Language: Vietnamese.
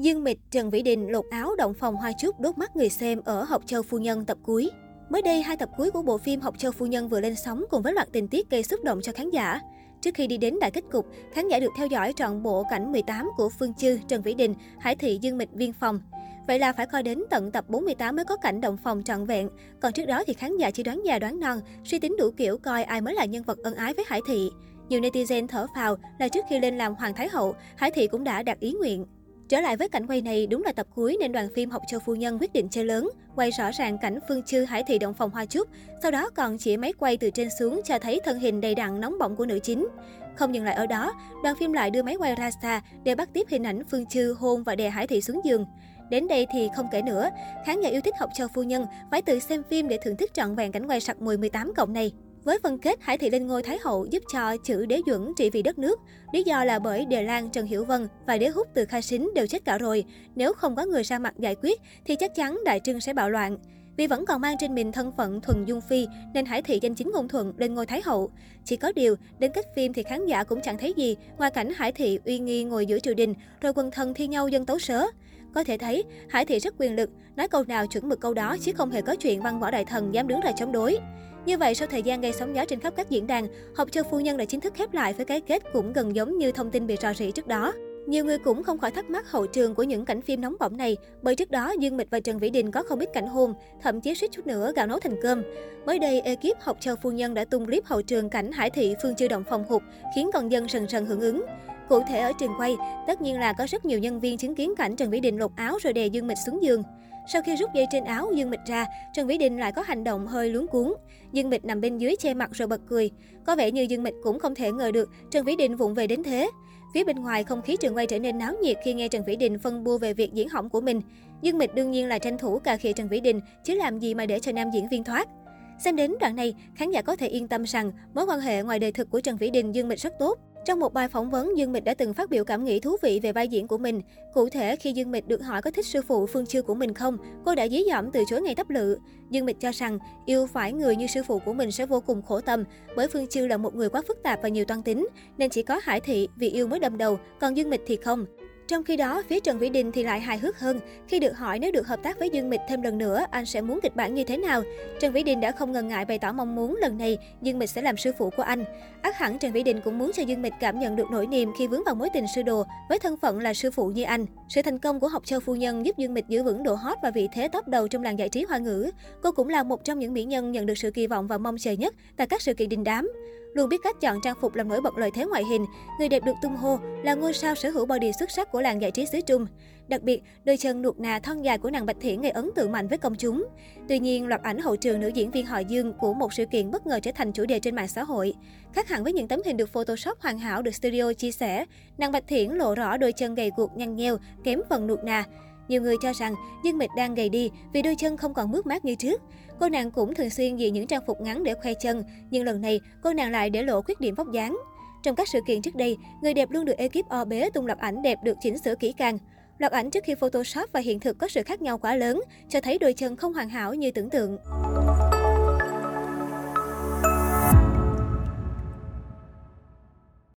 Dương Mịch, Trần Vĩ Đình lột áo động phòng hoa chúc đốt mắt người xem ở Học Châu Phu Nhân tập cuối. Mới đây, hai tập cuối của bộ phim Học Châu Phu Nhân vừa lên sóng cùng với loạt tình tiết gây xúc động cho khán giả. Trước khi đi đến đại kết cục, khán giả được theo dõi trọn bộ cảnh 18 của Phương Chư, Trần Vĩ Đình, Hải Thị Dương Mịch viên phòng. Vậy là phải coi đến tận tập 48 mới có cảnh động phòng trọn vẹn. Còn trước đó thì khán giả chỉ đoán già đoán non, suy tính đủ kiểu coi ai mới là nhân vật ân ái với Hải Thị. Nhiều netizen thở phào là trước khi lên làm Hoàng Thái Hậu, Hải Thị cũng đã đạt ý nguyện. Trở lại với cảnh quay này đúng là tập cuối nên đoàn phim Học cho Phu Nhân quyết định chơi lớn, quay rõ ràng cảnh Phương Chư Hải Thị động phòng hoa chúc, sau đó còn chỉ máy quay từ trên xuống cho thấy thân hình đầy đặn nóng bỏng của nữ chính. Không dừng lại ở đó, đoàn phim lại đưa máy quay ra xa để bắt tiếp hình ảnh Phương Chư hôn và đè Hải Thị xuống giường. Đến đây thì không kể nữa, khán giả yêu thích Học cho Phu Nhân phải tự xem phim để thưởng thức trọn vẹn cảnh quay sặc mùi 18 cộng này. Với phân kết, Hải Thị lên ngôi Thái Hậu giúp cho chữ đế duẩn trị vì đất nước. Lý do là bởi Đề Lan, Trần Hiểu Vân và đế hút từ Khai Sính đều chết cả rồi. Nếu không có người ra mặt giải quyết thì chắc chắn Đại Trưng sẽ bạo loạn. Vì vẫn còn mang trên mình thân phận thuần dung phi nên Hải Thị danh chính ngôn thuận lên ngôi Thái Hậu. Chỉ có điều, đến kết phim thì khán giả cũng chẳng thấy gì ngoài cảnh Hải Thị uy nghi ngồi giữa triều đình rồi quần thần thi nhau dân tấu sớ. Có thể thấy, Hải Thị rất quyền lực, nói câu nào chuẩn mực câu đó chứ không hề có chuyện văn võ đại thần dám đứng ra chống đối. Như vậy, sau thời gian gây sóng gió trên khắp các diễn đàn, Học Châu Phu Nhân đã chính thức khép lại với cái kết cũng gần giống như thông tin bị rò rỉ trước đó. Nhiều người cũng không khỏi thắc mắc hậu trường của những cảnh phim nóng bỏng này, bởi trước đó Dương Mịch và Trần Vĩ Đình có không ít cảnh hôn, thậm chí suýt chút nữa gạo nấu thành cơm. Mới đây, ekip Học Châu Phu Nhân đã tung clip hậu trường cảnh Hải Thị Phương Chư Động phòng hụt, khiến con dân sần sần hưởng ứng. Cụ thể ở trường quay, tất nhiên là có rất nhiều nhân viên chứng kiến cảnh Trần Vĩ Đình lột áo rồi đè Dương Mịch xuống giường. Sau khi rút dây trên áo Dương Mịch ra, Trần Vĩ Đình lại có hành động hơi luống cuốn. Dương Mịch nằm bên dưới che mặt rồi bật cười. Có vẻ như Dương Mịch cũng không thể ngờ được Trần Vĩ Đình vụng về đến thế. Phía bên ngoài, không khí trường quay trở nên náo nhiệt khi nghe Trần Vĩ Đình phân bua về việc diễn hỏng của mình. Dương Mịch đương nhiên là tranh thủ cà khịa Trần Vĩ Đình, chứ làm gì mà để cho nam diễn viên thoát. Xem đến đoạn này, khán giả có thể yên tâm rằng mối quan hệ ngoài đời thực của Trần Vĩ Đình Dương Mịch rất tốt. Trong một bài phỏng vấn, Dương Mịch đã từng phát biểu cảm nghĩ thú vị về vai diễn của mình. Cụ thể, khi Dương Mịch được hỏi có thích sư phụ Phương Chiêu của mình không, cô đã dí dỏm từ chối ngay tấp lự. Dương Mịch cho rằng yêu phải người như sư phụ của mình sẽ vô cùng khổ tâm, bởi Phương Chiêu là một người quá phức tạp và nhiều toan tính, nên chỉ có Hải Thị vì yêu mới đâm đầu, còn Dương Mịch thì không. Trong khi đó, phía Trần Vĩ Đình thì lại hài hước hơn. Khi được hỏi nếu được hợp tác với Dương Mịch thêm lần nữa, anh sẽ muốn kịch bản như thế nào? Trần Vĩ Đình đã không ngần ngại bày tỏ mong muốn lần này Dương Mịch sẽ làm sư phụ của anh. Ác hẳn Trần Vĩ Đình cũng muốn cho Dương Mịch cảm nhận được nỗi niềm khi vướng vào mối tình sư đồ với thân phận là sư phụ như anh. Sự thành công của Học Châu Phu Nhân giúp Dương Mịch giữ vững độ hot và vị thế top đầu trong làng giải trí hoa ngữ. Cô cũng là một trong những mỹ nhân nhận được sự kỳ vọng và mong chờ nhất tại các sự kiện đình đám. Luôn biết cách chọn trang phục làm nổi bật lợi thế ngoại hình, người đẹp được tung hô là ngôi sao sở hữu body xuất sắc của làng giải trí xứ Trung. Đặc biệt, đôi chân nuột nà thon dài của nàng Bạch Thiển gây ấn tượng mạnh với công chúng. Tuy nhiên, loạt ảnh hậu trường nữ diễn viên họ Dương của một sự kiện bất ngờ trở thành chủ đề trên mạng xã hội. Khác hẳn với những tấm hình được photoshop hoàn hảo được studio chia sẻ, nàng Bạch Thiển lộ rõ đôi chân gầy guộc nhăn nheo, kém phần nuột nà. Nhiều người cho rằng Dương Mịch đang gầy đi vì đôi chân không còn mướt mát như trước. Cô nàng cũng thường xuyên diện những trang phục ngắn để khoe chân, nhưng lần này cô nàng lại để lộ khuyết điểm vóc dáng. Trong các sự kiện trước đây, người đẹp luôn được ekip o bế tung loạt ảnh đẹp được chỉnh sửa kỹ càng. Loạt ảnh trước khi Photoshop và hiện thực có sự khác nhau quá lớn, cho thấy đôi chân không hoàn hảo như tưởng tượng.